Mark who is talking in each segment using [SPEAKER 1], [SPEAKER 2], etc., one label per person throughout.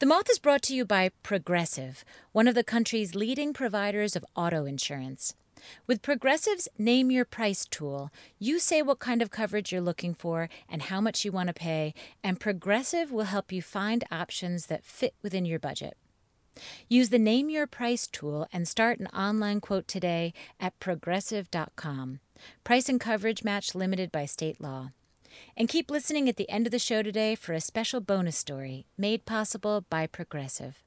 [SPEAKER 1] The Moth is brought to you by Progressive, one of the country's leading providers of auto insurance. With Progressive's Name Your Price tool, you say what kind of coverage you're looking for and how much you want to pay, and Progressive will help you find options that fit within your budget. Use the Name Your Price tool and start an online quote today at progressive.com. Price and coverage match limited by state law. And keep listening at the end of the show today for a special bonus story made possible by Progressive.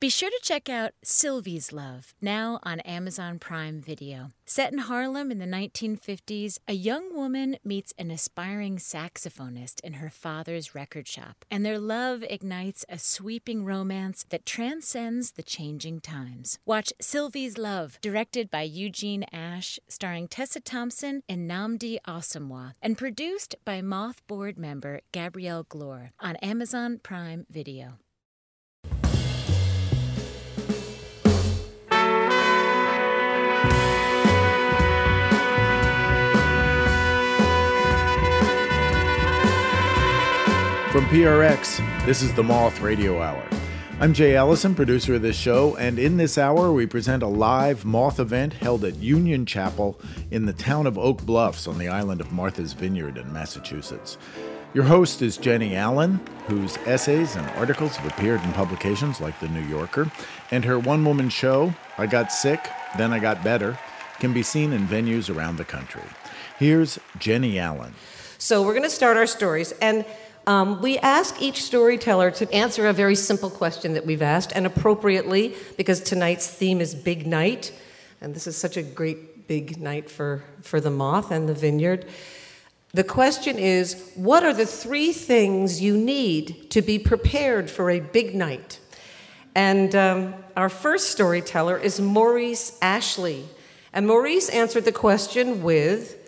[SPEAKER 1] Be sure to check out Sylvie's Love, now on Amazon Prime Video. Set in Harlem in the 1950s, a young woman meets an aspiring saxophonist in her father's record shop, and their love ignites a sweeping romance that transcends the changing times. Watch Sylvie's Love, directed by Eugene Ashe, starring Tessa Thompson and Nnamdi Asomugha, and produced by Moth board member Gabrielle Glore on Amazon Prime Video.
[SPEAKER 2] From PRX, this is the Moth Radio Hour. I'm Jay Allison, producer of this show, and in this hour we present a live Moth event held at Union Chapel in the town of Oak Bluffs on the island of Martha's Vineyard in Massachusetts. Your host is Jenny Allen, whose essays and articles have appeared in publications like The New Yorker, and her one woman show, I Got Sick, Then I Got Better, can be seen in venues around the country. Here's Jenny Allen.
[SPEAKER 3] So, we're going to start our stories, and um, we ask each storyteller to answer a very simple question that we've asked, and appropriately, because tonight's theme is Big Night, and this is such a great big night for, for the moth and the vineyard. The question is What are the three things you need to be prepared for a big night? And um, our first storyteller is Maurice Ashley. And Maurice answered the question with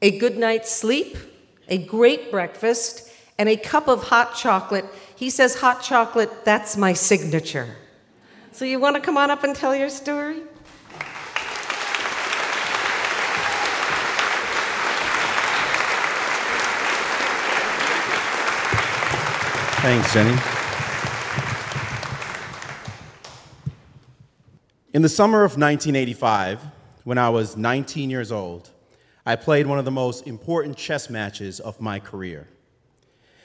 [SPEAKER 3] a good night's sleep, a great breakfast, and a cup of hot chocolate. He says, Hot chocolate, that's my signature. So, you want to come on up and tell your story?
[SPEAKER 4] Thanks, Jenny. In the summer of 1985, when I was 19 years old, I played one of the most important chess matches of my career.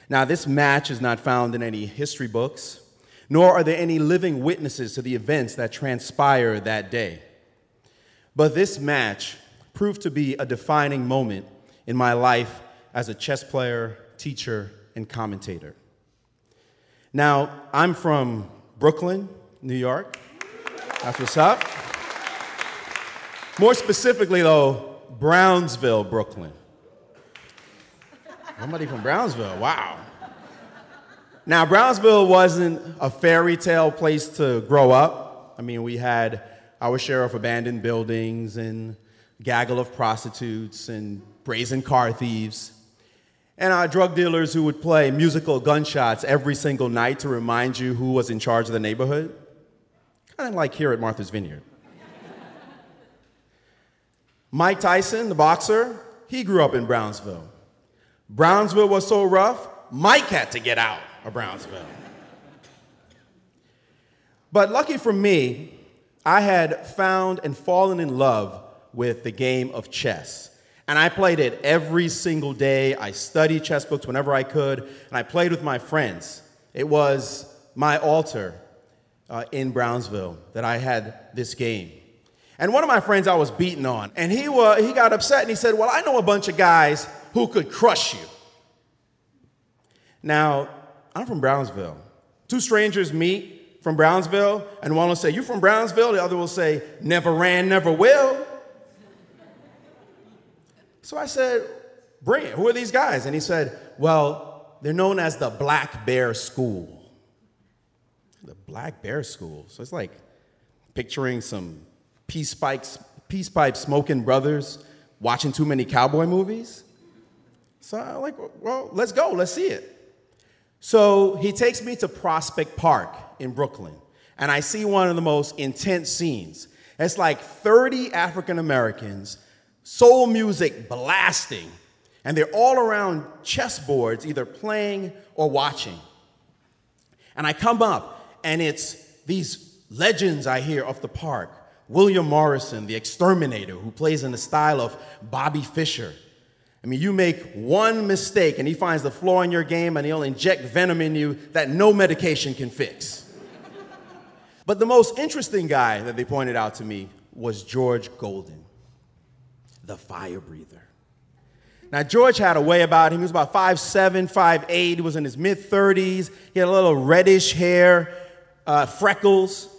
[SPEAKER 4] Now, this match is not found in any history books, nor are there any living witnesses to the events that transpired that day. But this match proved to be a defining moment in my life as a chess player, teacher, and commentator. Now, I'm from Brooklyn, New York. That's what's up. More specifically, though, Brownsville, Brooklyn. Somebody from Brownsville, wow. Now, Brownsville wasn't a fairy tale place to grow up. I mean, we had our share of abandoned buildings and gaggle of prostitutes and brazen car thieves. And our drug dealers who would play musical gunshots every single night to remind you who was in charge of the neighborhood. Kind of like here at Martha's Vineyard. Mike Tyson, the boxer, he grew up in Brownsville. Brownsville was so rough, Mike had to get out of Brownsville. But lucky for me, I had found and fallen in love with the game of chess. And I played it every single day. I studied chess books whenever I could, and I played with my friends. It was my altar uh, in Brownsville that I had this game. And one of my friends I was beating on, and he, uh, he got upset and he said, Well, I know a bunch of guys who could crush you. Now, I'm from Brownsville. Two strangers meet from Brownsville, and one will say, You're from Brownsville? The other will say, Never ran, never will. So I said, Bring it. Who are these guys? And he said, Well, they're known as the Black Bear School. The Black Bear School. So it's like picturing some peace, spikes, peace pipe smoking brothers watching too many cowboy movies. So I'm like, well, let's go, let's see it. So he takes me to Prospect Park in Brooklyn, and I see one of the most intense scenes. It's like 30 African Americans, soul music blasting, and they're all around chessboards, either playing or watching. And I come up, and it's these legends I hear of the park. William Morrison, the exterminator, who plays in the style of Bobby Fischer. I mean, you make one mistake and he finds the flaw in your game and he'll inject venom in you that no medication can fix. but the most interesting guy that they pointed out to me was George Golden, the fire breather. Now, George had a way about him. He was about 5'7, 5'8. He was in his mid 30s. He had a little reddish hair, uh, freckles.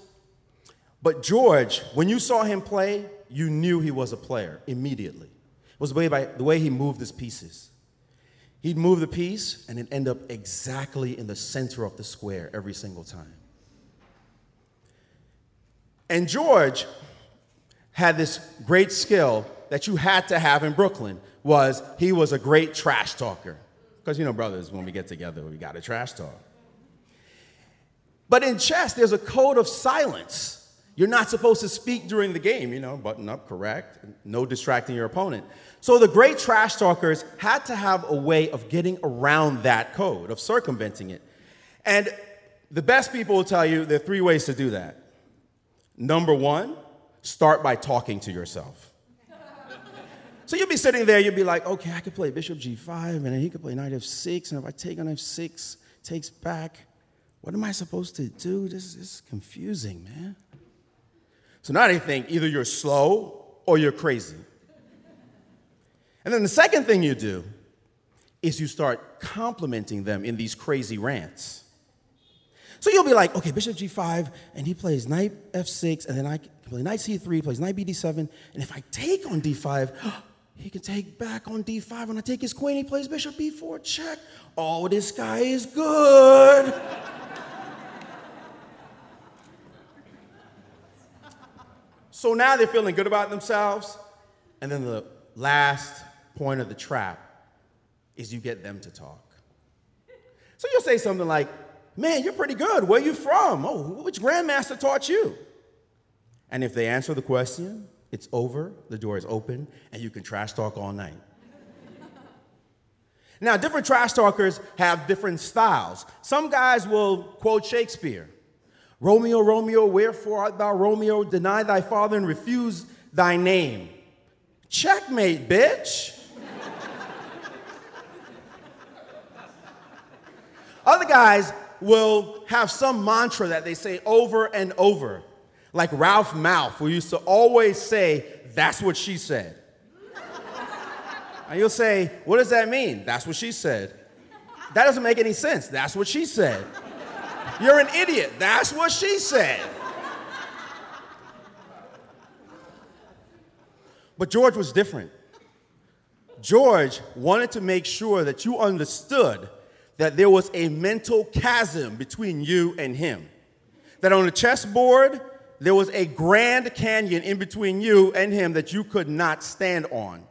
[SPEAKER 4] But George, when you saw him play, you knew he was a player immediately. Was the way, by, the way he moved his pieces. He'd move the piece and it'd end up exactly in the center of the square every single time. And George had this great skill that you had to have in Brooklyn was he was a great trash talker. Because you know, brothers, when we get together, we got to trash talk. But in chess, there's a code of silence. You're not supposed to speak during the game, you know, button up, correct, no distracting your opponent. So the great trash talkers had to have a way of getting around that code, of circumventing it. And the best people will tell you there are three ways to do that. Number one, start by talking to yourself. So you'll be sitting there, you'll be like, okay, I could play bishop g5, and then he could play knight f6, and if I take on f6, takes back, what am I supposed to do? This, this is confusing, man. So now they think either you're slow or you're crazy. And then the second thing you do is you start complimenting them in these crazy rants. So you'll be like, okay, bishop g5, and he plays knight f6, and then I play knight c3, plays knight bd7, and if I take on d5, he can take back on d5. When I take his queen, he plays bishop b4, check. Oh, this guy is good. so now they're feeling good about themselves. And then the last point of the trap is you get them to talk. So you'll say something like, Man, you're pretty good. Where you from? Oh, which grandmaster taught you? And if they answer the question, it's over, the door is open, and you can trash talk all night. now, different trash talkers have different styles. Some guys will quote Shakespeare Romeo, Romeo, wherefore art thou, Romeo? Deny thy father and refuse thy name. Checkmate, bitch. Other guys will have some mantra that they say over and over. Like Ralph Malph, who used to always say, That's what she said. and you'll say, What does that mean? That's what she said. That doesn't make any sense. That's what she said. You're an idiot. That's what she said. But George was different. George wanted to make sure that you understood that there was a mental chasm between you and him. That on the chessboard, there was a grand canyon in between you and him that you could not stand on.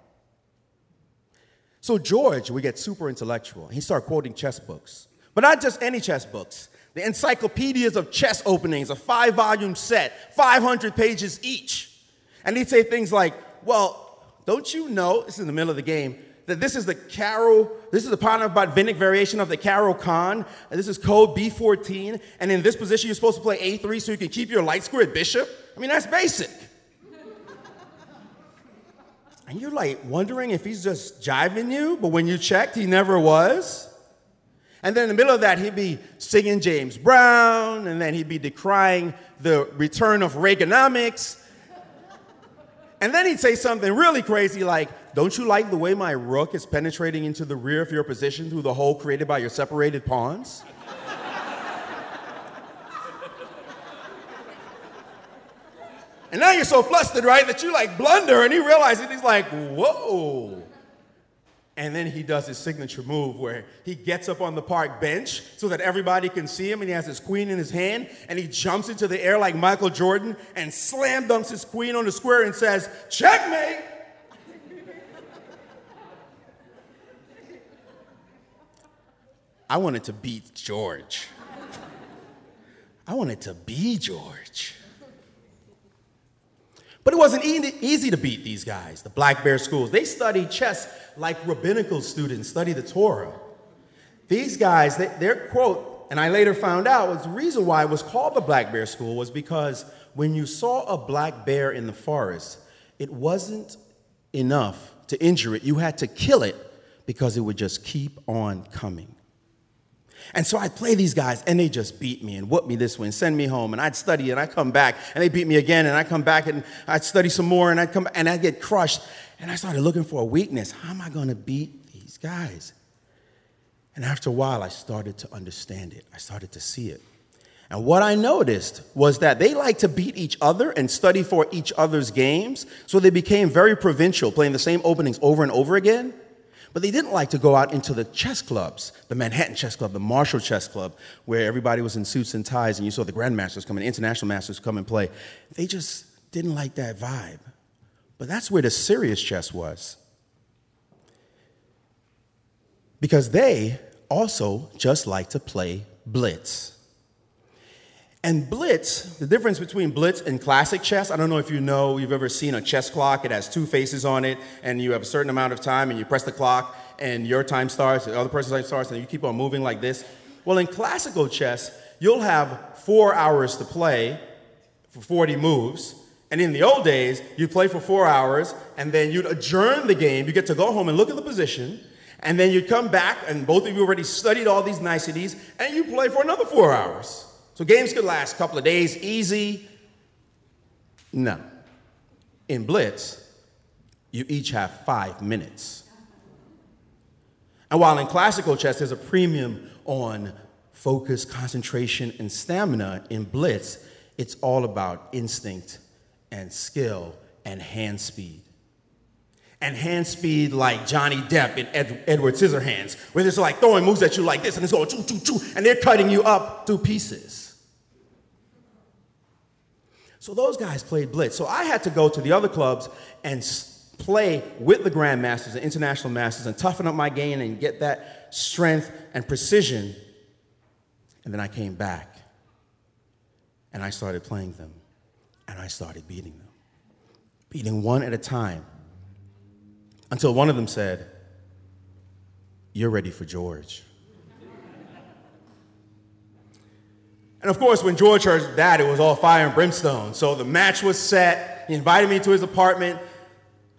[SPEAKER 4] So George we get super intellectual. He started quoting chess books, but not just any chess books. The encyclopedias of chess openings, a five volume set, 500 pages each. And he'd say things like, Well, don't you know, this is in the middle of the game, that this is the Carol, this is the Panov-Botvinnik variation of the Caro-Kann, and this is code B14, and in this position you're supposed to play A3 so you can keep your light squared bishop? I mean, that's basic. and you're like wondering if he's just jiving you, but when you checked, he never was. And then in the middle of that, he'd be singing James Brown, and then he'd be decrying the return of Reaganomics. And then he'd say something really crazy like, don't you like the way my rook is penetrating into the rear of your position through the hole created by your separated pawns? and now you're so flustered, right, that you like blunder, and he realizes he's like, whoa. And then he does his signature move where he gets up on the park bench so that everybody can see him, and he has his queen in his hand, and he jumps into the air like Michael Jordan and slam dunks his queen on the square and says, Checkmate! I wanted to beat George. I wanted to be George. But it wasn't easy to beat these guys, the Black Bear schools. They study chess like rabbinical students study the Torah. These guys, they, their quote and I later found out was the reason why it was called the Black Bear School was because when you saw a black bear in the forest, it wasn't enough to injure it. You had to kill it because it would just keep on coming. And so I'd play these guys, and they just beat me and whoop me this way and send me home. And I'd study, and I'd come back, and they beat me again, and I'd come back, and I'd study some more, and I'd come, and I'd get crushed. And I started looking for a weakness. How am I going to beat these guys? And after a while, I started to understand it. I started to see it. And what I noticed was that they like to beat each other and study for each other's games, so they became very provincial, playing the same openings over and over again. But they didn't like to go out into the chess clubs, the Manhattan Chess Club, the Marshall Chess Club, where everybody was in suits and ties and you saw the grandmasters come and international masters come and play. They just didn't like that vibe. But that's where the serious chess was. Because they also just like to play blitz. And blitz, the difference between blitz and classic chess, I don't know if you know, you've ever seen a chess clock. It has two faces on it, and you have a certain amount of time, and you press the clock, and your time starts, the other person's time starts, and you keep on moving like this. Well, in classical chess, you'll have four hours to play for 40 moves. And in the old days, you'd play for four hours, and then you'd adjourn the game. You get to go home and look at the position, and then you'd come back, and both of you already studied all these niceties, and you play for another four hours. So games could last a couple of days, easy. No. In Blitz, you each have five minutes. And while in classical chess, there's a premium on focus, concentration, and stamina, in Blitz, it's all about instinct and skill and hand speed. And hand speed like Johnny Depp in Ed- Edward Scissorhands, where they're like throwing moves at you like this, and it's going choo choo choo, and they're cutting you up through pieces. So those guys played blitz. So I had to go to the other clubs and play with the grandmasters and international masters and toughen up my game and get that strength and precision. And then I came back and I started playing them and I started beating them, beating one at a time until one of them said, You're ready for George. And of course, when George heard that, it was all fire and brimstone. So the match was set. He invited me to his apartment.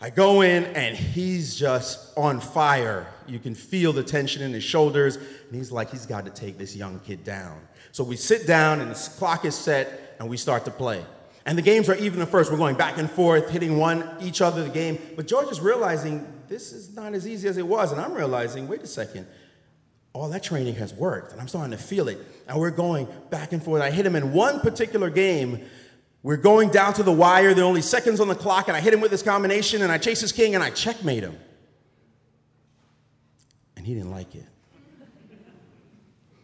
[SPEAKER 4] I go in, and he's just on fire. You can feel the tension in his shoulders. And he's like, he's got to take this young kid down. So we sit down, and the clock is set, and we start to play. And the games are even at first. We're going back and forth, hitting one each other the game. But George is realizing this is not as easy as it was. And I'm realizing, wait a second, all that training has worked, and I'm starting to feel it. And we're going back and forth. I hit him in one particular game. We're going down to the wire. There are only seconds on the clock, and I hit him with this combination, and I chase his king, and I checkmate him. And he didn't like it.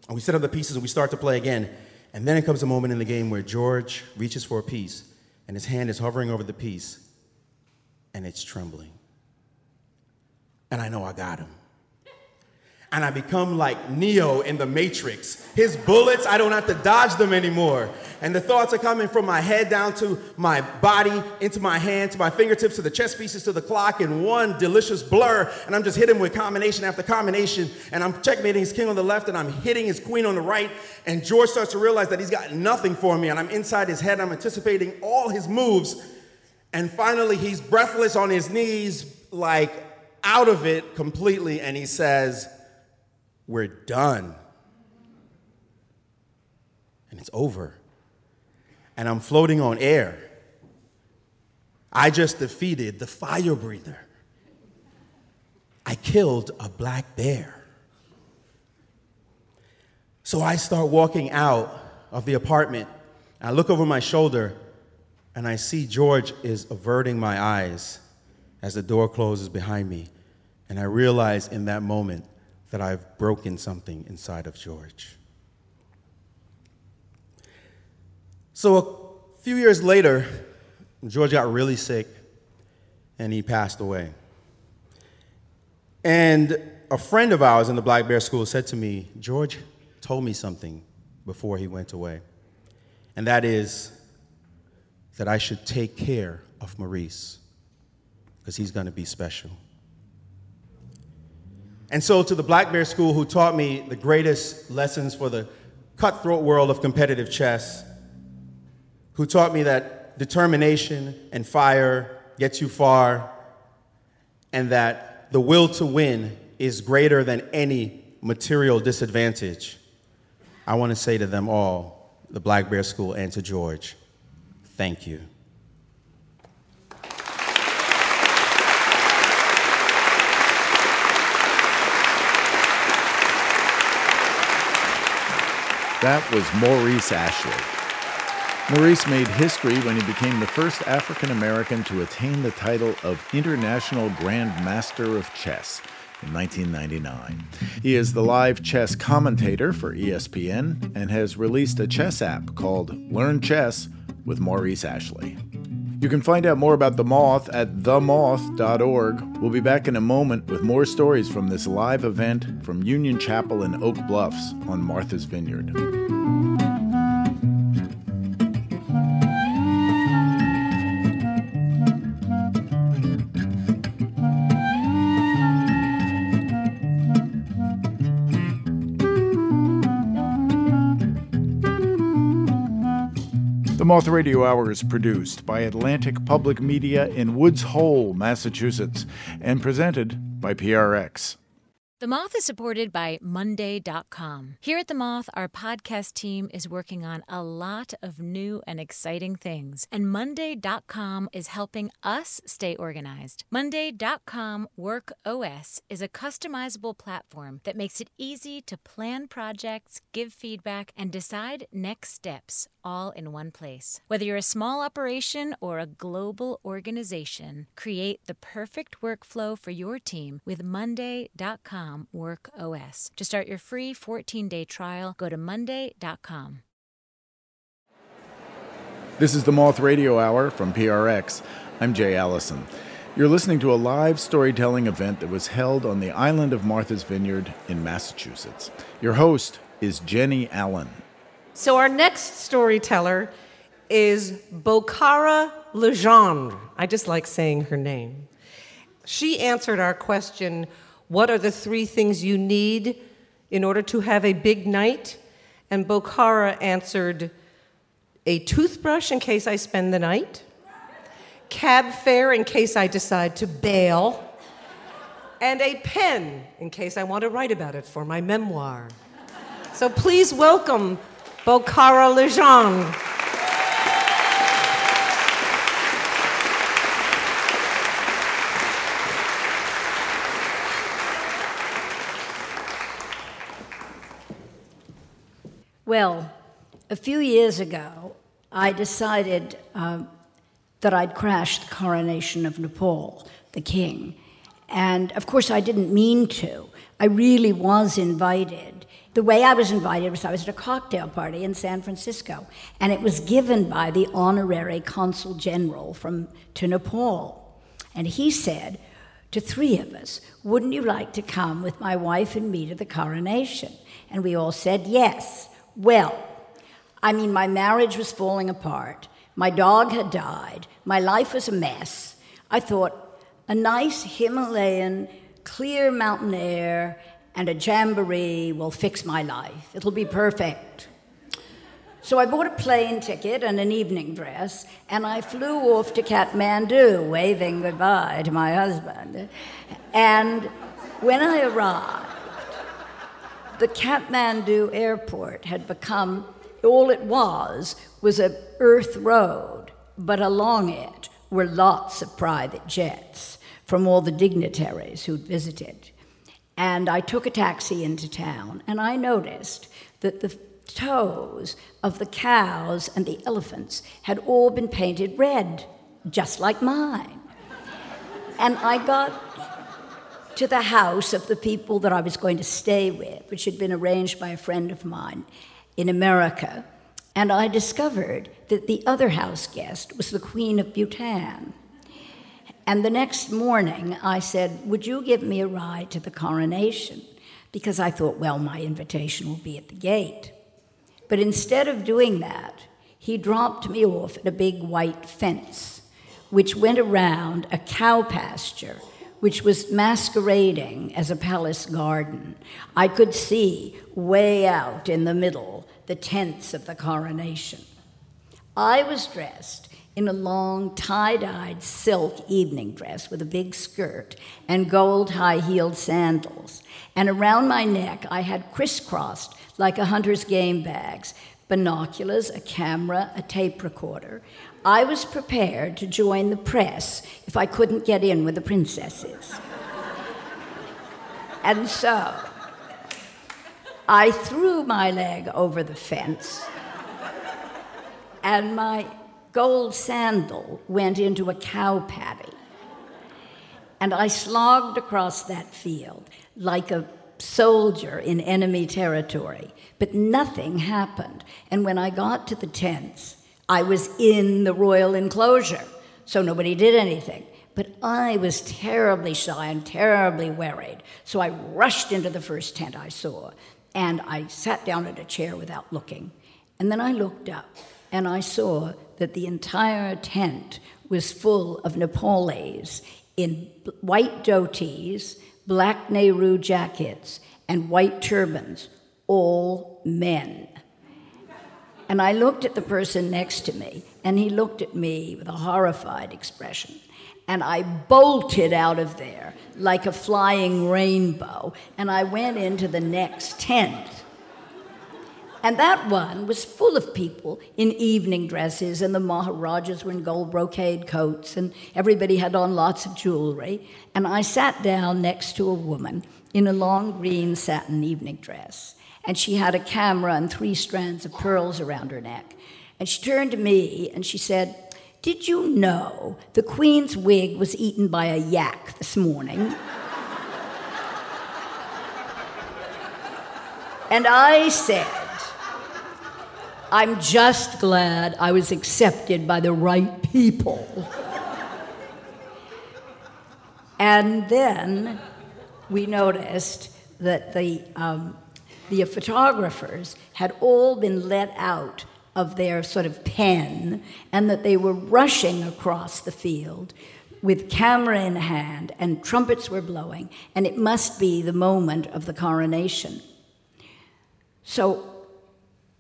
[SPEAKER 4] And we set up the pieces, and we start to play again. And then it comes a moment in the game where George reaches for a piece, and his hand is hovering over the piece, and it's trembling. And I know I got him and I become like Neo in the Matrix. His bullets, I don't have to dodge them anymore. And the thoughts are coming from my head down to my body, into my hand, to my fingertips, to the chess pieces, to the clock in one delicious blur. And I'm just hitting with combination after combination. And I'm checkmating his king on the left, and I'm hitting his queen on the right. And George starts to realize that he's got nothing for me. And I'm inside his head, I'm anticipating all his moves. And finally, he's breathless on his knees, like out of it completely. And he says, we're done. And it's over. And I'm floating on air. I just defeated the fire breather. I killed a black bear. So I start walking out of the apartment. I look over my shoulder and I see George is averting my eyes as the door closes behind me. And I realize in that moment that I've broken something inside of George. So a few years later, George got really sick and he passed away. And a friend of ours in the Black Bear School said to me, George told me something before he went away, and that is that I should take care of Maurice because he's going to be special. And so, to the Black Bear School, who taught me the greatest lessons for the cutthroat world of competitive chess who taught me that determination and fire get you far and that the will to win is greater than any material disadvantage. I want to say to them all, the Black Bear School and to George, thank you.
[SPEAKER 2] That was Maurice Ashley. Maurice made history when he became the first African American to attain the title of International Grand Master of Chess in 1999. He is the live chess commentator for ESPN and has released a chess app called Learn Chess with Maurice Ashley. You can find out more about The Moth at themoth.org. We'll be back in a moment with more stories from this live event from Union Chapel in Oak Bluffs on Martha's Vineyard. Moth Radio Hour is produced by Atlantic Public Media in Woods Hole, Massachusetts, and presented by PRX.
[SPEAKER 1] The Moth is supported by Monday.com. Here at The Moth, our podcast team is working on a lot of new and exciting things, and Monday.com is helping us stay organized. Monday.com Work OS is a customizable platform that makes it easy to plan projects, give feedback, and decide next steps all in one place. Whether you're a small operation or a global organization, create the perfect workflow for your team with Monday.com Work OS. To start your free 14 day trial, go to Monday.com.
[SPEAKER 2] This is the Moth Radio Hour from PRX. I'm Jay Allison. You're listening to a live storytelling event that was held on the island of Martha's Vineyard in Massachusetts. Your host is Jenny Allen.
[SPEAKER 3] So, our next storyteller is Bokara Legendre. I just like saying her name. She answered our question what are the three things you need in order to have a big night? And Bokara answered, A toothbrush in case I spend the night, cab fare in case I decide to bail, and a pen in case I want to write about it for my memoir. So please welcome Bokara Legendre.
[SPEAKER 5] Well, a few years ago, I decided um, that I'd crash the coronation of Nepal, the king. And of course, I didn't mean to. I really was invited. The way I was invited was I was at a cocktail party in San Francisco, and it was given by the honorary consul general from to Nepal. And he said to three of us, Wouldn't you like to come with my wife and me to the coronation? And we all said yes. Well, I mean, my marriage was falling apart. My dog had died. My life was a mess. I thought a nice Himalayan, clear mountain air and a jamboree will fix my life. It'll be perfect. So I bought a plane ticket and an evening dress, and I flew off to Kathmandu, waving goodbye to my husband. And when I arrived, the Kathmandu airport had become all it was was an earth road, but along it were lots of private jets from all the dignitaries who'd visited. And I took a taxi into town, and I noticed that the toes of the cows and the elephants had all been painted red, just like mine. And I got to the house of the people that I was going to stay with, which had been arranged by a friend of mine in America. And I discovered that the other house guest was the Queen of Bhutan. And the next morning, I said, Would you give me a ride to the coronation? Because I thought, well, my invitation will be at the gate. But instead of doing that, he dropped me off at a big white fence, which went around a cow pasture which was masquerading as a palace garden. I could see way out in the middle the tents of the coronation. I was dressed in a long tie dyed silk evening dress with a big skirt and gold high heeled sandals. And around my neck, I had crisscrossed like a hunter's game bags binoculars, a camera, a tape recorder. I was prepared to join the press if I couldn't get in with the princesses. and so I threw my leg over the fence, and my gold sandal went into a cow paddy. And I slogged across that field like a soldier in enemy territory, but nothing happened. And when I got to the tents, I was in the royal enclosure, so nobody did anything. But I was terribly shy and terribly worried, so I rushed into the first tent I saw, and I sat down at a chair without looking. And then I looked up, and I saw that the entire tent was full of Nepalese in white dhotis, black Nehru jackets, and white turbans, all men. And I looked at the person next to me, and he looked at me with a horrified expression. And I bolted out of there like a flying rainbow, and I went into the next tent. And that one was full of people in evening dresses, and the Maharajas were in gold brocade coats, and everybody had on lots of jewelry. And I sat down next to a woman in a long green satin evening dress and she had a camera and three strands of pearls around her neck. And she turned to me and she said, Did you know the Queen's wig was eaten by a yak this morning? and I said, I'm just glad I was accepted by the right people. and then we noticed that the um, the photographers had all been let out of their sort of pen and that they were rushing across the field with camera in hand and trumpets were blowing, and it must be the moment of the coronation. So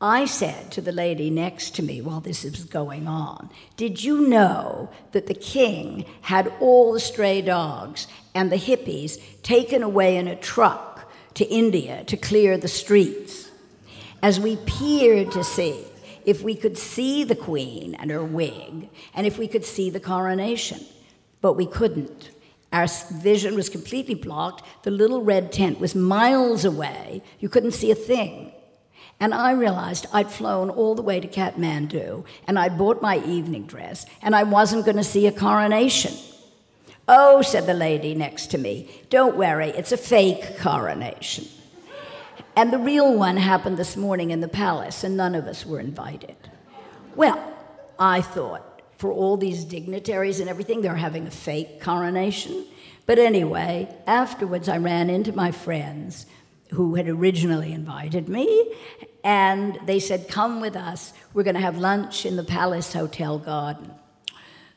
[SPEAKER 5] I said to the lady next to me while this was going on, Did you know that the king had all the stray dogs and the hippies taken away in a truck to India to clear the streets. As we peered to see if we could see the Queen and her wig, and if we could see the coronation, but we couldn't. Our vision was completely blocked. The little red tent was miles away. You couldn't see a thing. And I realized I'd flown all the way to Kathmandu and I'd bought my evening dress and I wasn't going to see a coronation. Oh, said the lady next to me, don't worry, it's a fake coronation. And the real one happened this morning in the palace, and none of us were invited. Well, I thought, for all these dignitaries and everything, they're having a fake coronation. But anyway, afterwards, I ran into my friends who had originally invited me, and they said, Come with us. We're going to have lunch in the Palace Hotel garden.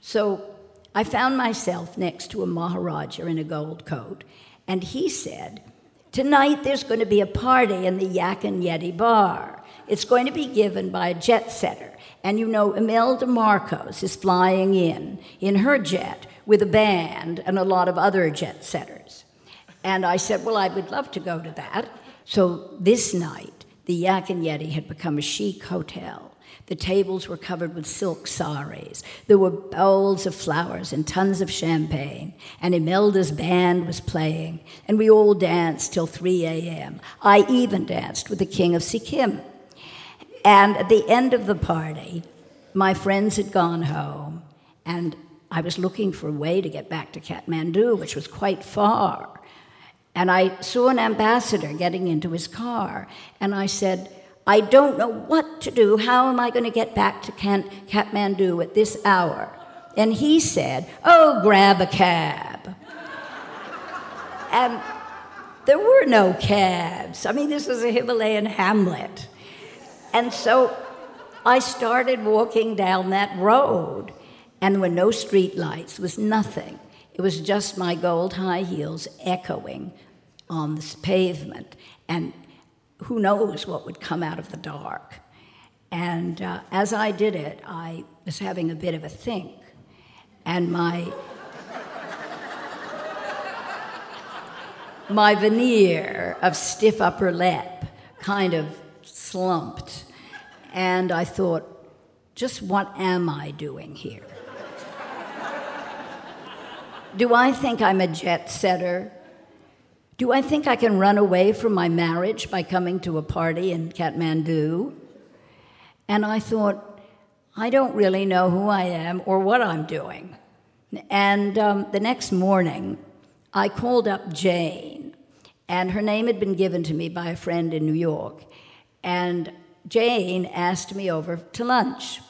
[SPEAKER 5] So I found myself next to a Maharaja in a gold coat, and he said, Tonight there's going to be a party in the Yak and Yeti bar. It's going to be given by a jet setter. And you know, Imelda Marcos is flying in in her jet with a band and a lot of other jet setters. And I said, Well, I would love to go to that. So this night, the Yak and Yeti had become a chic hotel. The tables were covered with silk saris. There were bowls of flowers and tons of champagne. And Imelda's band was playing. And we all danced till 3 a.m. I even danced with the king of Sikkim. And at the end of the party, my friends had gone home. And I was looking for a way to get back to Kathmandu, which was quite far. And I saw an ambassador getting into his car. And I said, I don't know what to do. How am I going to get back to Kathmandu at this hour? And he said, Oh, grab a cab. and there were no cabs. I mean, this was a Himalayan hamlet. And so I started walking down that road, and there were no street lights, there was nothing. It was just my gold high heels echoing on this pavement. And who knows what would come out of the dark. And uh, as I did it, I was having a bit of a think, and my my veneer of stiff upper lip kind of slumped, and I thought, just what am I doing here? Do I think I'm a jet setter? Do I think I can run away from my marriage by coming to a party in Kathmandu? And I thought, I don't really know who I am or what I'm doing. And um, the next morning, I called up Jane, and her name had been given to me by a friend in New York. And Jane asked me over to lunch.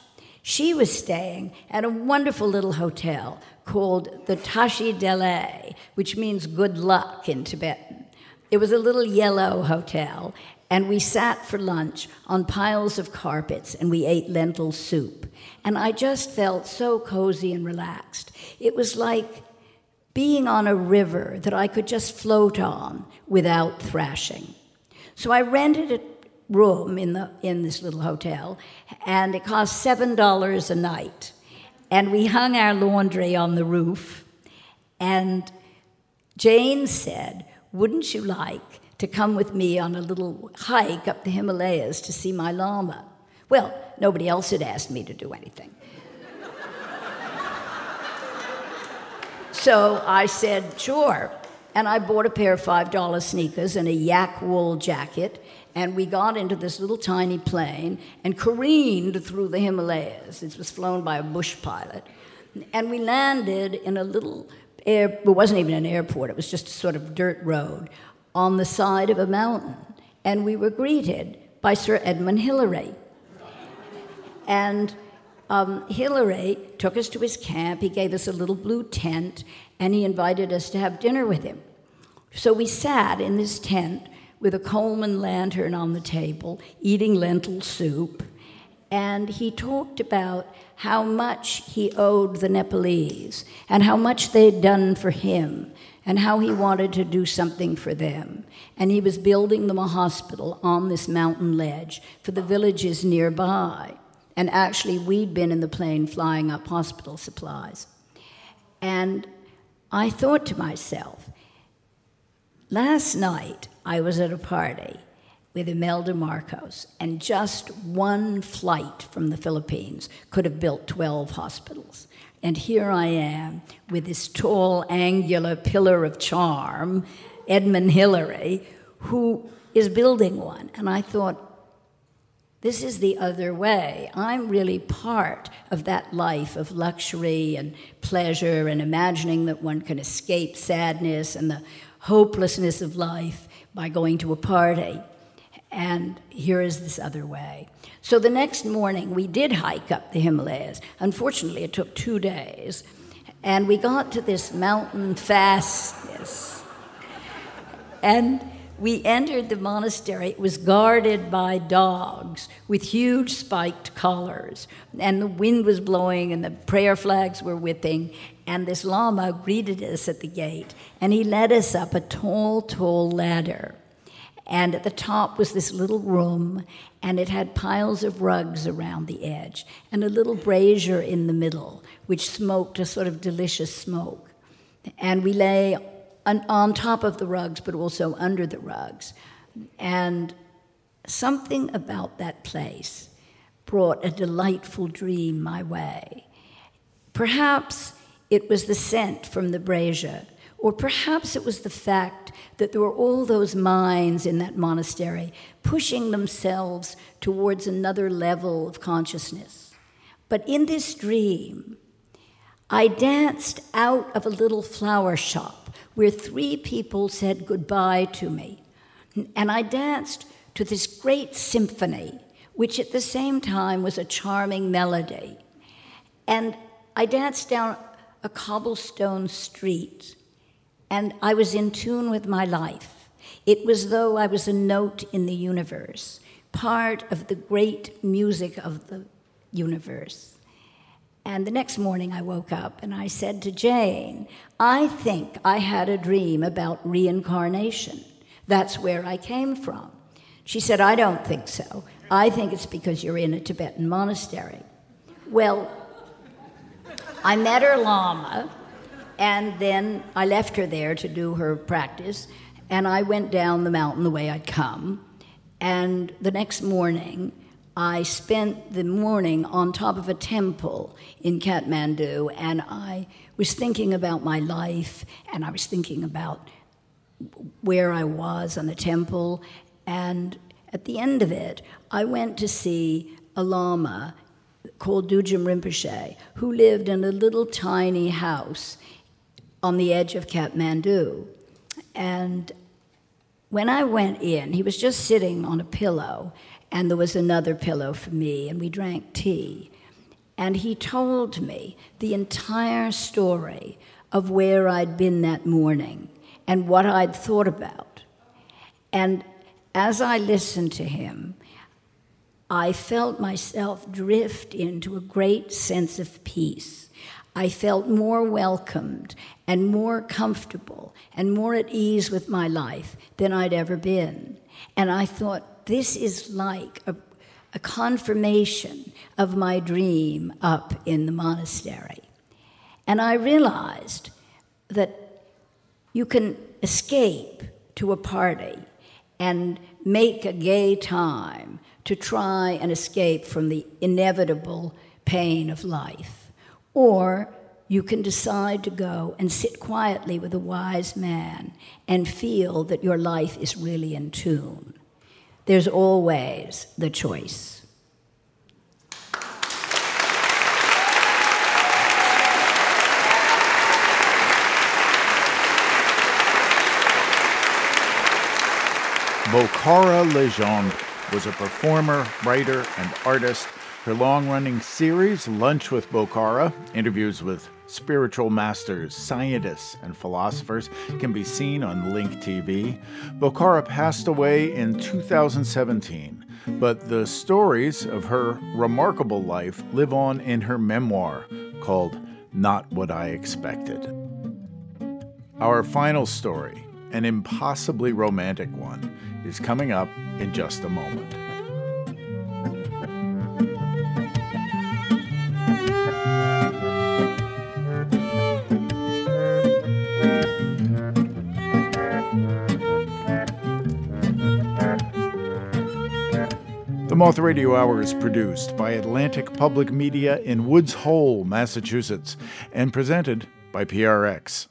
[SPEAKER 5] She was staying at a wonderful little hotel called the Tashi Delay, which means good luck in Tibetan. It was a little yellow hotel, and we sat for lunch on piles of carpets and we ate lentil soup. And I just felt so cozy and relaxed. It was like being on a river that I could just float on without thrashing. So I rented a room in, the, in this little hotel, and it cost $7 a night and we hung our laundry on the roof. And Jane said, Wouldn't you like to come with me on a little hike up the Himalayas to see my lama? Well, nobody else had asked me to do anything. so I said, Sure. And I bought a pair of $5 sneakers and a yak wool jacket and we got into this little tiny plane and careened through the Himalayas. It was flown by a bush pilot. And we landed in a little air, it wasn't even an airport, it was just a sort of dirt road on the side of a mountain. And we were greeted by Sir Edmund Hillary. And um, Hillary took us to his camp. He gave us a little blue tent, and he invited us to have dinner with him. So we sat in this tent with a Coleman lantern on the table, eating lentil soup. And he talked about how much he owed the Nepalese and how much they'd done for him and how he wanted to do something for them. And he was building them a hospital on this mountain ledge for the villages nearby. And actually, we'd been in the plane flying up hospital supplies. And I thought to myself, last night I was at a party with Imelda Marcos, and just one flight from the Philippines could have built 12 hospitals. And here I am with this tall, angular pillar of charm, Edmund Hillary, who is building one. And I thought, this is the other way. I'm really part of that life of luxury and pleasure and imagining that one can escape sadness and the hopelessness of life by going to a party. And here is this other way. So the next morning, we did hike up the Himalayas. Unfortunately, it took two days. And we got to this mountain fastness. And we entered the monastery. It was guarded by dogs with huge spiked collars. And the wind was blowing, and the prayer flags were whipping. And this Lama greeted us at the gate, and he led us up a tall, tall ladder. And at the top was this little room, and it had piles of rugs around the edge, and a little brazier in the middle, which smoked a sort of delicious smoke. And we lay on, top of the rugs, but also under the rugs. And something about that place brought a delightful dream my way. Perhaps it was the scent from the brazier, or perhaps it was the fact that there were all those minds in that monastery pushing themselves towards another level of consciousness. But in this dream, I danced out of a little flower shop where three people said goodbye to me. And I danced to this great symphony, which at the same time was a charming melody. And I danced down a cobblestone street, and I was in tune with my life. It was though I was a note in the universe, part of the great music of the universe. And the next morning I woke up and I said to Jane, I think I had a dream about reincarnation. That's where I came from. She said, I don't think so. I think it's because you're in a Tibetan monastery. Well, I met her Lama, and then I left her there to do her practice, and I went down the mountain the way I'd come. And the next morning, I spent the morning on top of a temple in Kathmandu, and I was thinking about my life, and I was thinking about where I was on the temple. And at the end of it, I went to see a Lama called Dudjom Rinpoche, who lived in a little tiny house on the edge of Kathmandu. And when I went in, he was just sitting on a pillow, and there was another pillow for me, and we drank tea. And he told me the entire story of where I'd been that morning and what I'd thought about. And as I listened to him, I felt myself drift into a great sense of peace. I felt more welcomed and more comfortable and more at ease with my life than I'd ever been. And I thought, this is like a, a confirmation of my dream up in the monastery. And I realized that you can escape to a party and make a gay time to try and escape from the inevitable pain of life. Or you can decide to go and sit quietly with a wise man and feel that your life is really in tune. There's always the choice.
[SPEAKER 2] Bokara Legendre was a performer, writer, and artist. Her long running series, Lunch with Bokara, interviews with spiritual masters, scientists, and philosophers, can be seen on Link TV. Bokara passed away in 2017, but the stories of her remarkable life live on in her memoir called Not What I Expected. Our final story, an impossibly romantic one, is coming up in just a moment. Moth Radio Hour is produced by Atlantic Public Media in Woods Hole, Massachusetts, and presented by PRX.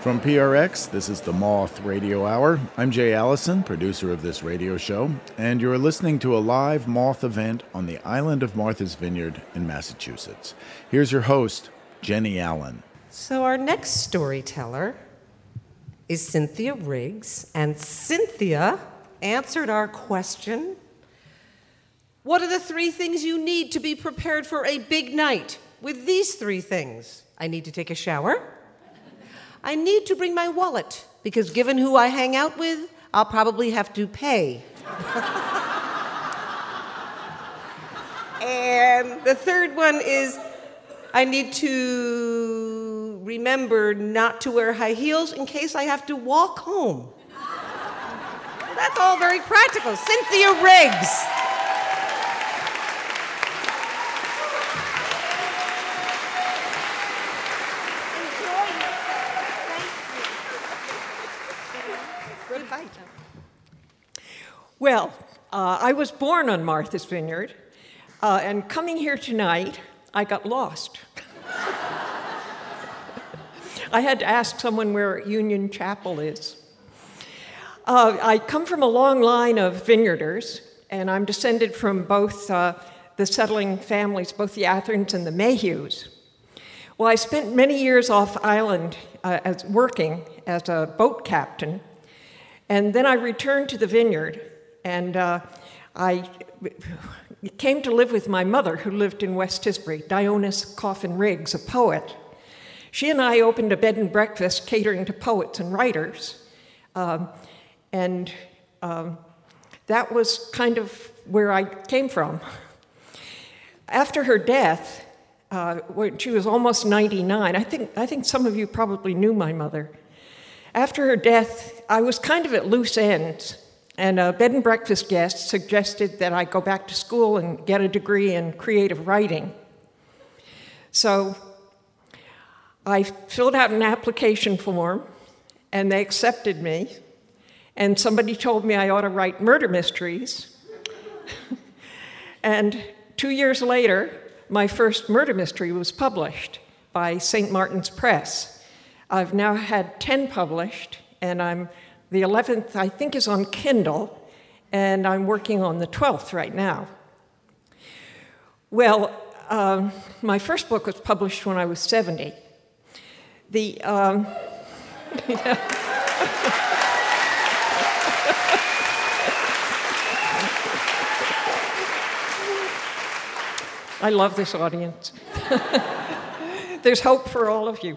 [SPEAKER 2] From PRX, this is the Moth Radio Hour. I'm Jay Allison, producer of this radio show, and you're listening to a live Moth event on the island of Martha's Vineyard in Massachusetts. Here's your host, Jenny Allen.
[SPEAKER 3] So, our next storyteller is Cynthia Riggs, and Cynthia answered our question What are the three things you need to be prepared for a big night? With these three things, I need to take a shower. I need to bring my wallet because, given who I hang out with, I'll probably have to pay. and the third one is I need to remember not to wear high heels in case I have to walk home. That's all very practical. Cynthia Riggs.
[SPEAKER 6] Well, uh, I was born on Martha's Vineyard, uh, and coming here tonight, I got lost. I had to ask someone where Union Chapel is. Uh, I come from a long line of vineyarders, and I'm descended from both uh, the settling families, both the Athearns and the Mayhews. Well, I spent many years off island uh, as working as a boat captain, and then I returned to the vineyard and uh, I came to live with my mother, who lived in West Tisbury, Dionis Coffin Riggs, a poet. She and I opened a bed and breakfast catering to poets and writers. Um, and um, that was kind of where I came from. After her death, uh, when she was almost 99, I think, I think some of you probably knew my mother. After her death, I was kind of at loose ends, and a bed and breakfast guest suggested that I go back to school and get a degree in creative writing. So I filled out an application form, and they accepted me. And somebody told me I ought to write murder mysteries. and two years later, my first murder mystery was published by St. Martin's Press. I've now had 10 published, and I'm the 11th, I think, is on Kindle, and I'm working on the 12th right now. Well, um, my first book was published when I was 70. The, um, I love this audience. There's hope for all of you.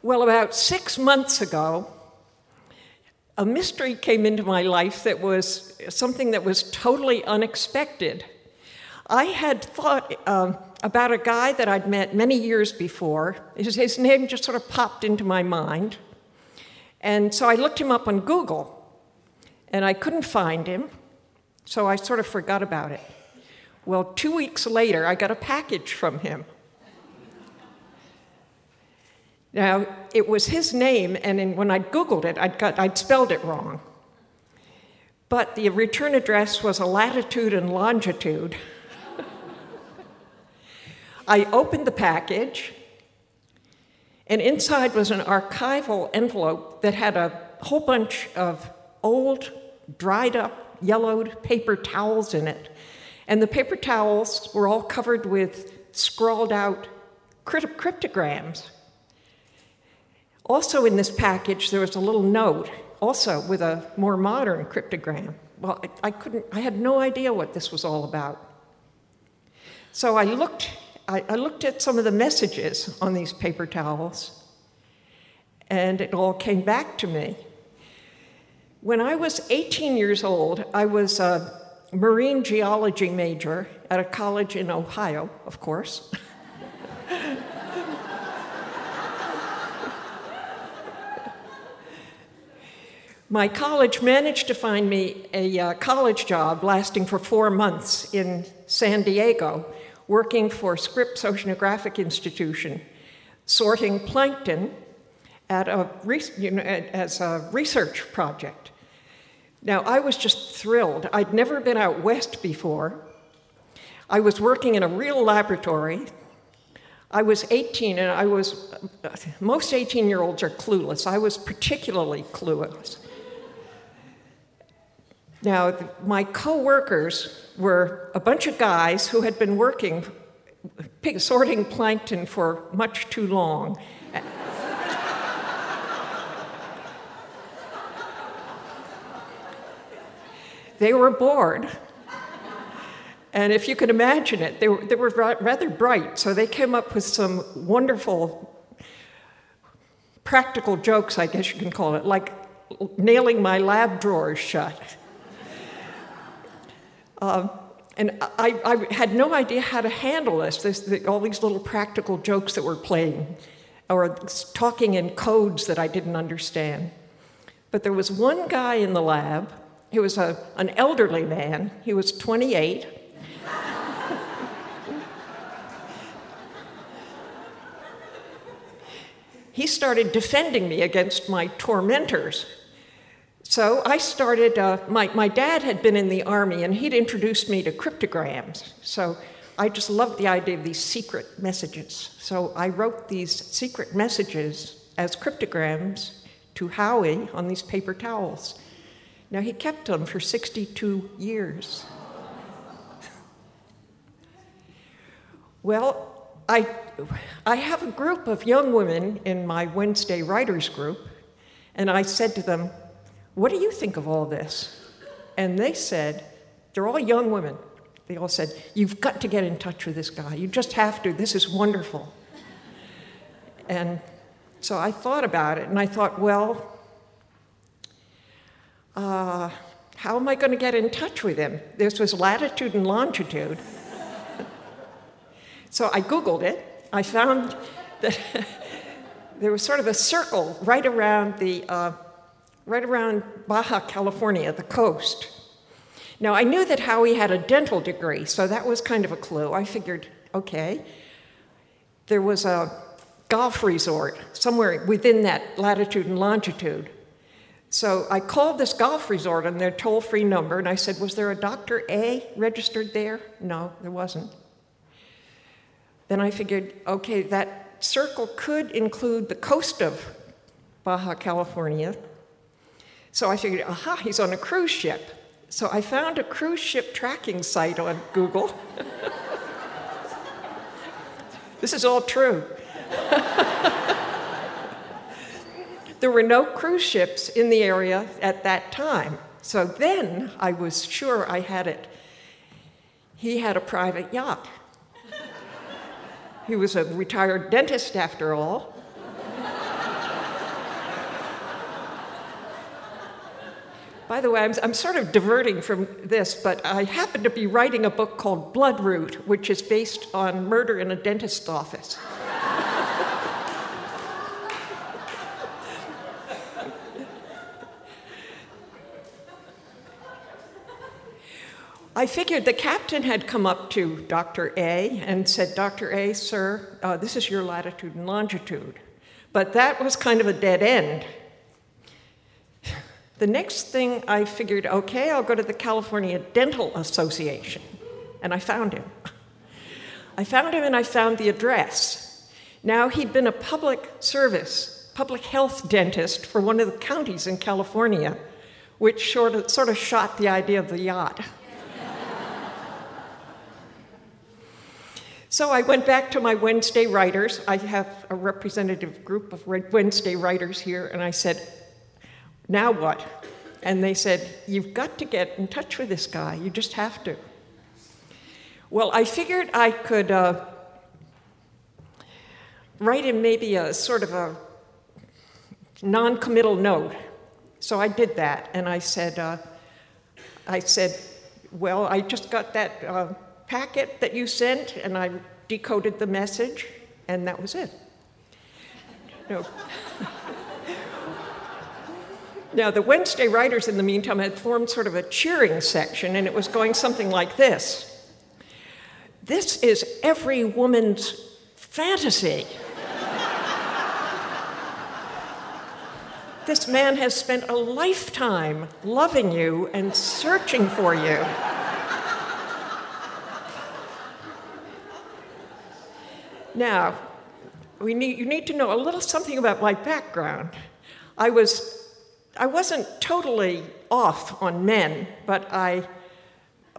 [SPEAKER 6] well, about six months ago, a mystery came into my life that was something that was totally unexpected. I had thought uh, about a guy that I'd met many years before. His, his name just sort of popped into my mind. And so I looked him up on Google, and I couldn't find him. So I sort of forgot about it. Well, two weeks later, I got a package from him. Now, it was his name, and in, when I Googled it, I'd, got, I'd spelled it wrong. But the return address was a latitude and longitude. I opened the package, and inside was an archival envelope that had a whole bunch of old, dried up yellowed paper towels in it. And the paper towels were all covered with scrawled out cryptograms. Also, in this package, there was a little note, also with a more modern cryptogram. Well, I, I couldn't, I had no idea what this was all about. So I looked, I, I looked at some of the messages on these paper towels, and it all came back to me. When I was 18 years old, I was a marine geology major at a college in Ohio, of course. My college managed to find me a uh, college job lasting for four months in San Diego, working for Scripps Oceanographic Institution, sorting plankton at a, you know, as a research project. Now, I was just thrilled. I'd never been out west before. I was working in a real laboratory. I was 18, and I was, most 18 year olds are clueless. I was particularly clueless. Now, my co workers were a bunch of guys who had been working sorting plankton for much too long. They were bored. And if you can imagine it, they were, they were rather bright, so they came up with some wonderful practical jokes, I guess you can call it, like nailing my lab drawers shut. Um, and I, I, had no idea how to handle this, this the, all these little practical jokes that were playing, or talking in codes that I didn't understand. But there was one guy in the lab he was a, an elderly man, he was 28. he started defending me against my tormentors. So I started, uh, my, my dad had been in the army and he'd introduced me to cryptograms. So I just loved the idea of these secret messages. So I wrote these secret messages as cryptograms to Howie on these paper towels. Now, he kept them for 62 years. well, I, I have a group of young women in my Wednesday writers group, and I said to them, What do you think of all this? And they said, They're all young women. They all said, You've got to get in touch with this guy. You just have to. This is wonderful. And so I thought about it, and I thought, Well, uh, how am I going to get in touch with him? This was latitude and longitude. so I Googled it. I found that there was sort of a circle right around the uh, right around Baja California, the coast. Now I knew that Howie had a dental degree, so that was kind of a clue. I figured, okay, there was a golf resort somewhere within that latitude and longitude. So I called this golf resort on their toll free number and I said, Was there a Dr. A registered there? No, there wasn't. Then I figured, okay, that circle could include the coast of Baja California. So I figured, aha, he's on a cruise ship. So I found a cruise ship tracking site on Google. this is all true. there were no cruise ships in the area at that time. So then I was sure I had it. He had a private yacht. He was a retired dentist, after all. By the way, I'm, I'm, sort of diverting from this, but I happen to be writing a book called Bloodroot, which is based on murder in a dentist's office. I figured the captain had come up to Dr. A and said, Dr. A, sir, uh, this is your latitude and longitude. But that was kind of a dead end. The next thing I figured, okay, I'll go to the California Dental Association. And I found him. I found him and I found the address. Now, he'd been a public service, public health dentist for one of the counties in California, which sort of, sort of shot the idea of the yacht. So I went back to my Wednesday writers. I have a representative group of Wednesday writers here, and I said, Now what? And they said, You've got to get in touch with this guy. You just have to. Well, I figured I could uh, write him maybe a sort of a non committal note. So I did that, and I said, uh, I said, Well, I just got that. Uh, packet that you sent, and I decoded the message, and that was it. No. now, the Wednesday writers, in the meantime, had formed sort of a cheering section, and it was going something like this This is every woman's fantasy. this man has spent a lifetime loving you and searching for you. Now, we need, you need to know a little something about my background. I, was, I wasn't totally off on men, but I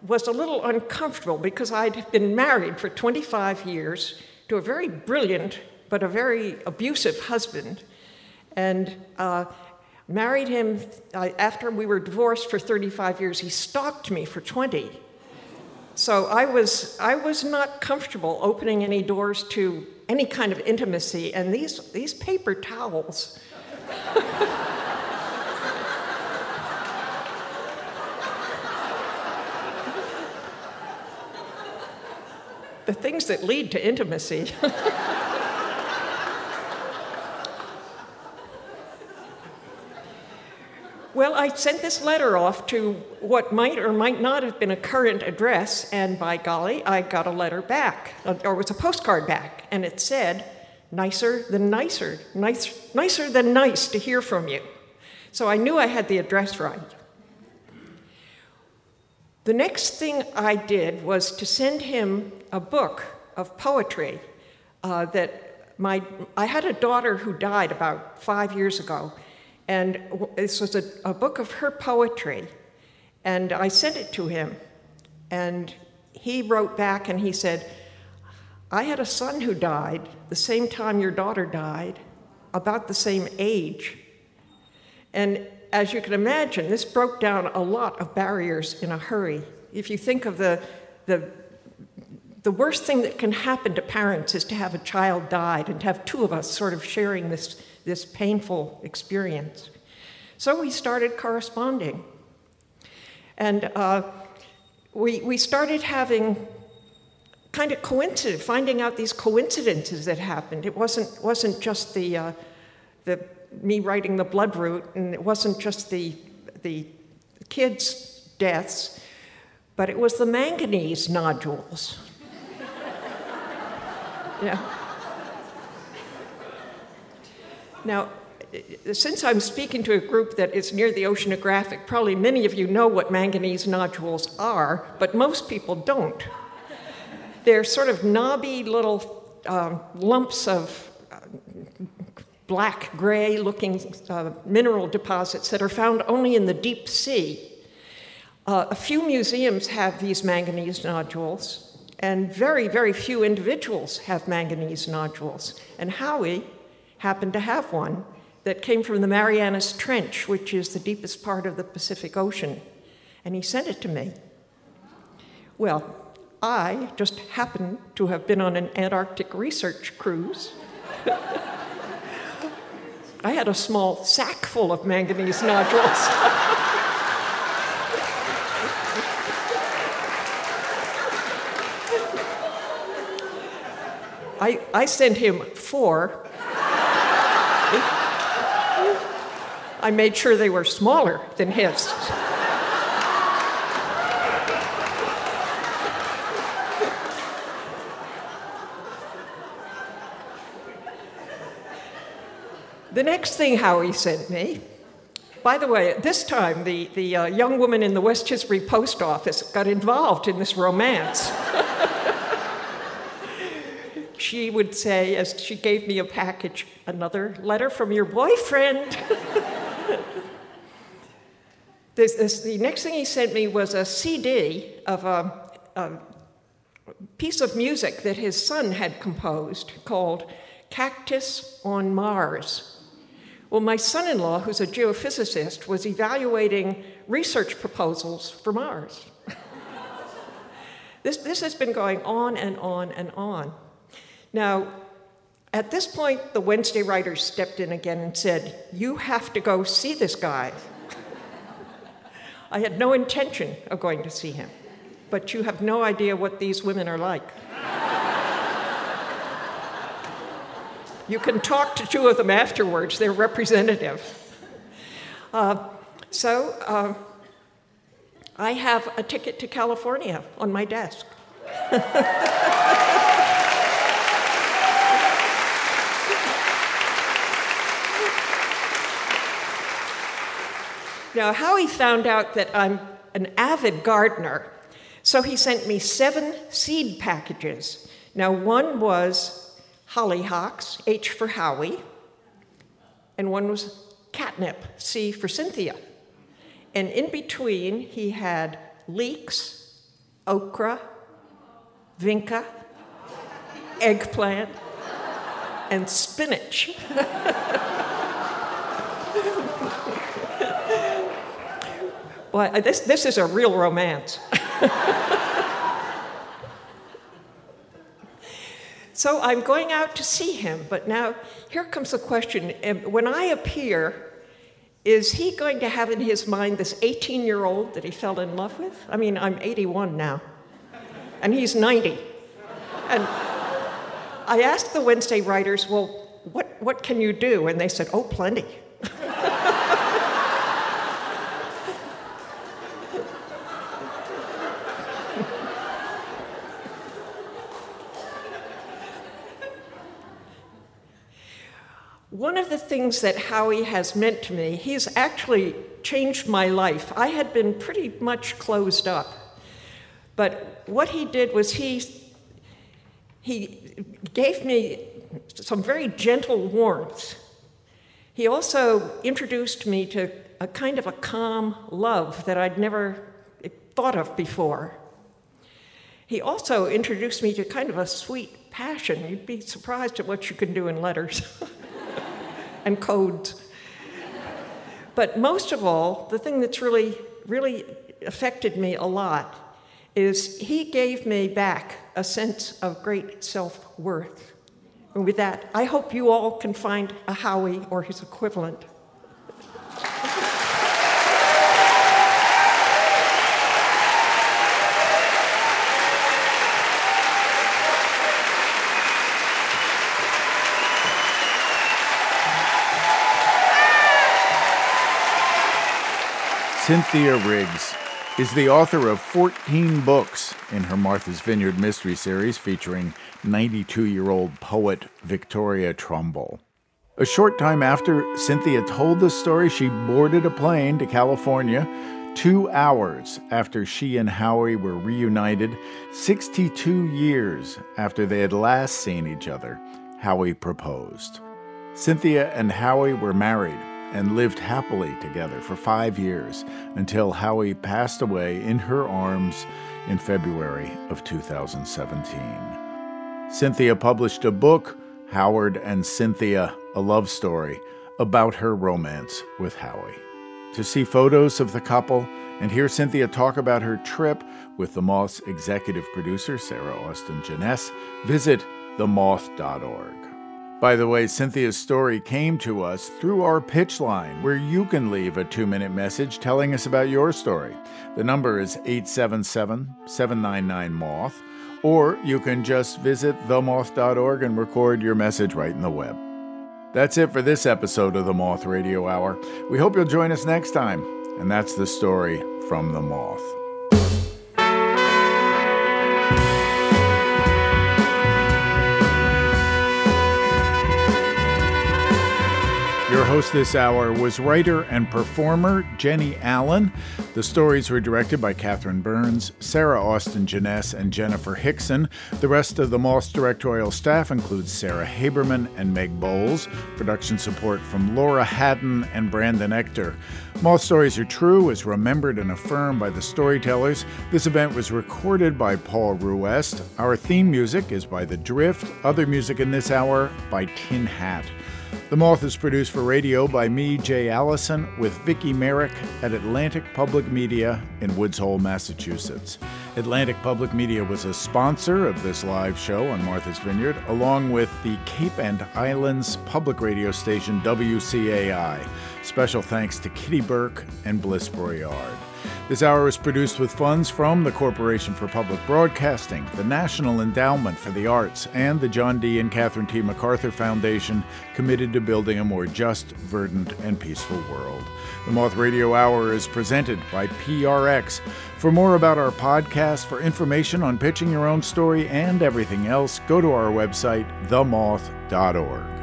[SPEAKER 6] was a little uncomfortable because I'd been married for 25 years to a very brilliant but a very abusive husband. And uh, married him uh, after we were divorced for 35 years. He stalked me for 20. So I was, I was not comfortable opening any doors to any kind of intimacy, and these, these paper towels. the things that lead to intimacy. I sent this letter off to what might or might not have been a current address, and by golly, I got a letter back, or it was a postcard back, and it said, nicer than nicer, nice, nicer than nice to hear from you. So I knew I had the address right. The next thing I did was to send him a book of poetry uh, that my, I had a daughter who died about five years ago, and this was a, a book of her poetry. And I sent it to him. And he wrote back and he said, I had a son who died the same time your daughter died, about the same age. And as you can imagine, this broke down a lot of barriers in a hurry. If you think of the, the, the worst thing that can happen to parents is to have a child died and to have two of us sort of sharing this this painful experience. So we started corresponding. And uh, we, we started having kind of coincidence, finding out these coincidences that happened. It wasn't, wasn't just the, uh, the, me writing the Bloodroot, and it wasn't just the, the kids' deaths, but it was the manganese nodules. yeah. Now, since I'm speaking to a group that is near the oceanographic, probably many of you know what manganese nodules are, but most people don't. They're sort of knobby little uh, lumps of uh, black gray looking uh, mineral deposits that are found only in the deep sea. Uh, a few museums have these manganese nodules, and very, very few individuals have manganese nodules. And Howie happened to have one that came from the Marianas Trench, which is the deepest part of the Pacific Ocean, and he sent it to me. Well, I just happened to have been on an Antarctic research cruise. I had a small sack full of manganese nodules. I, I sent him four I made sure they were smaller than his. the next thing Howie sent me, by the way, at this time the, the uh, young woman in the West Tisbury post office got involved in this romance. she would say, as she gave me a package, another letter from your boyfriend. This, this, the next thing he sent me was a CD of a, a piece of music that his son had composed called Cactus on Mars. Well, my son in law, who's a geophysicist, was evaluating research proposals for Mars. this, this has been going on and on and on. Now, at this point, the Wednesday writers stepped in again and said, You have to go see this guy. I had no intention of going to see him, but you have no idea what these women are like. you can talk to two of them afterwards, they're representative. Uh, so uh, I have a ticket to California on my desk. Now, Howie found out that I'm an avid gardener, so he sent me seven seed packages. Now, one was hollyhocks, H for Howie, and one was catnip, C for Cynthia. And in between, he had leeks, okra, vinca, eggplant, and spinach. Well, this, this is a real romance. so I'm going out to see him, but now here comes the question when I appear, is he going to have in his mind this 18 year old that he fell in love with? I mean, I'm 81 now, and he's 90. And I asked the Wednesday writers, well, what, what can you do? And they said, oh, plenty. One the things that Howie has meant to me, he's actually changed my life. I had been pretty much closed up. But what he did was he, he gave me some very gentle warmth. He also introduced me to a kind of a calm love that I'd never thought of before. He also introduced me to kind of a sweet passion. You'd be surprised at what you can do in letters. and codes. But most of all, the thing that's really, really affected me a lot is he gave me back a sense of great self worth. And with that, I hope you all can find a Howie or his equivalent.
[SPEAKER 2] Cynthia Riggs is the author of 14 books in her Martha's Vineyard mystery series featuring 92 year old poet Victoria Trumbull. A short time after Cynthia told the story, she boarded a plane to California two hours after she and Howie were reunited, 62 years after they had last seen each other. Howie proposed. Cynthia and Howie were married and lived happily together for five years until Howie passed away in her arms in February of 2017. Cynthia published a book, Howard and Cynthia a love story about her romance with Howie. To see photos of the couple and hear Cynthia talk about her trip with the Moth's executive producer, Sarah Austin Jenness, visit themoth.org. By the way, Cynthia's story came to us through our pitch line, where you can leave a two minute message telling us about your story. The number is 877 799 Moth, or you can just visit themoth.org and record your message right in the web. That's it for this episode of the Moth Radio Hour. We hope you'll join us next time. And that's the story from the Moth. Your host this hour was writer and performer Jenny Allen. The stories were directed by Catherine Burns, Sarah Austin Jenness, and Jennifer Hixson. The rest of the Moth's directorial staff includes Sarah Haberman and Meg Bowles. Production support from Laura Haddon and Brandon Ector. Moth Stories Are True is remembered and affirmed by the storytellers. This event was recorded by Paul Ruest. Our theme music is by The Drift. Other music in this hour by Tin Hat. The Moth is produced for radio by me, Jay Allison, with Vicki Merrick at Atlantic Public Media in Woods Hole, Massachusetts. Atlantic Public Media was a sponsor of this live show on Martha's Vineyard, along with the Cape and Islands public radio station WCAI. Special thanks to Kitty Burke and Bliss Broyard. This hour is produced with funds from the Corporation for Public Broadcasting, the National Endowment for the Arts, and the John D. and Catherine T. MacArthur Foundation, committed to building a more just, verdant, and peaceful world. The Moth Radio Hour is presented by PRX. For more about our podcast, for information on pitching your own story and everything else, go to our website, themoth.org.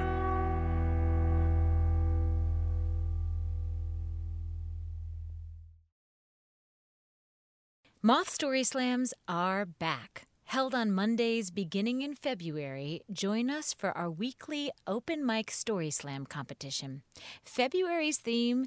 [SPEAKER 1] Moth Story Slams are back. Held on Mondays beginning in February, join us for our weekly open mic story slam competition. February's theme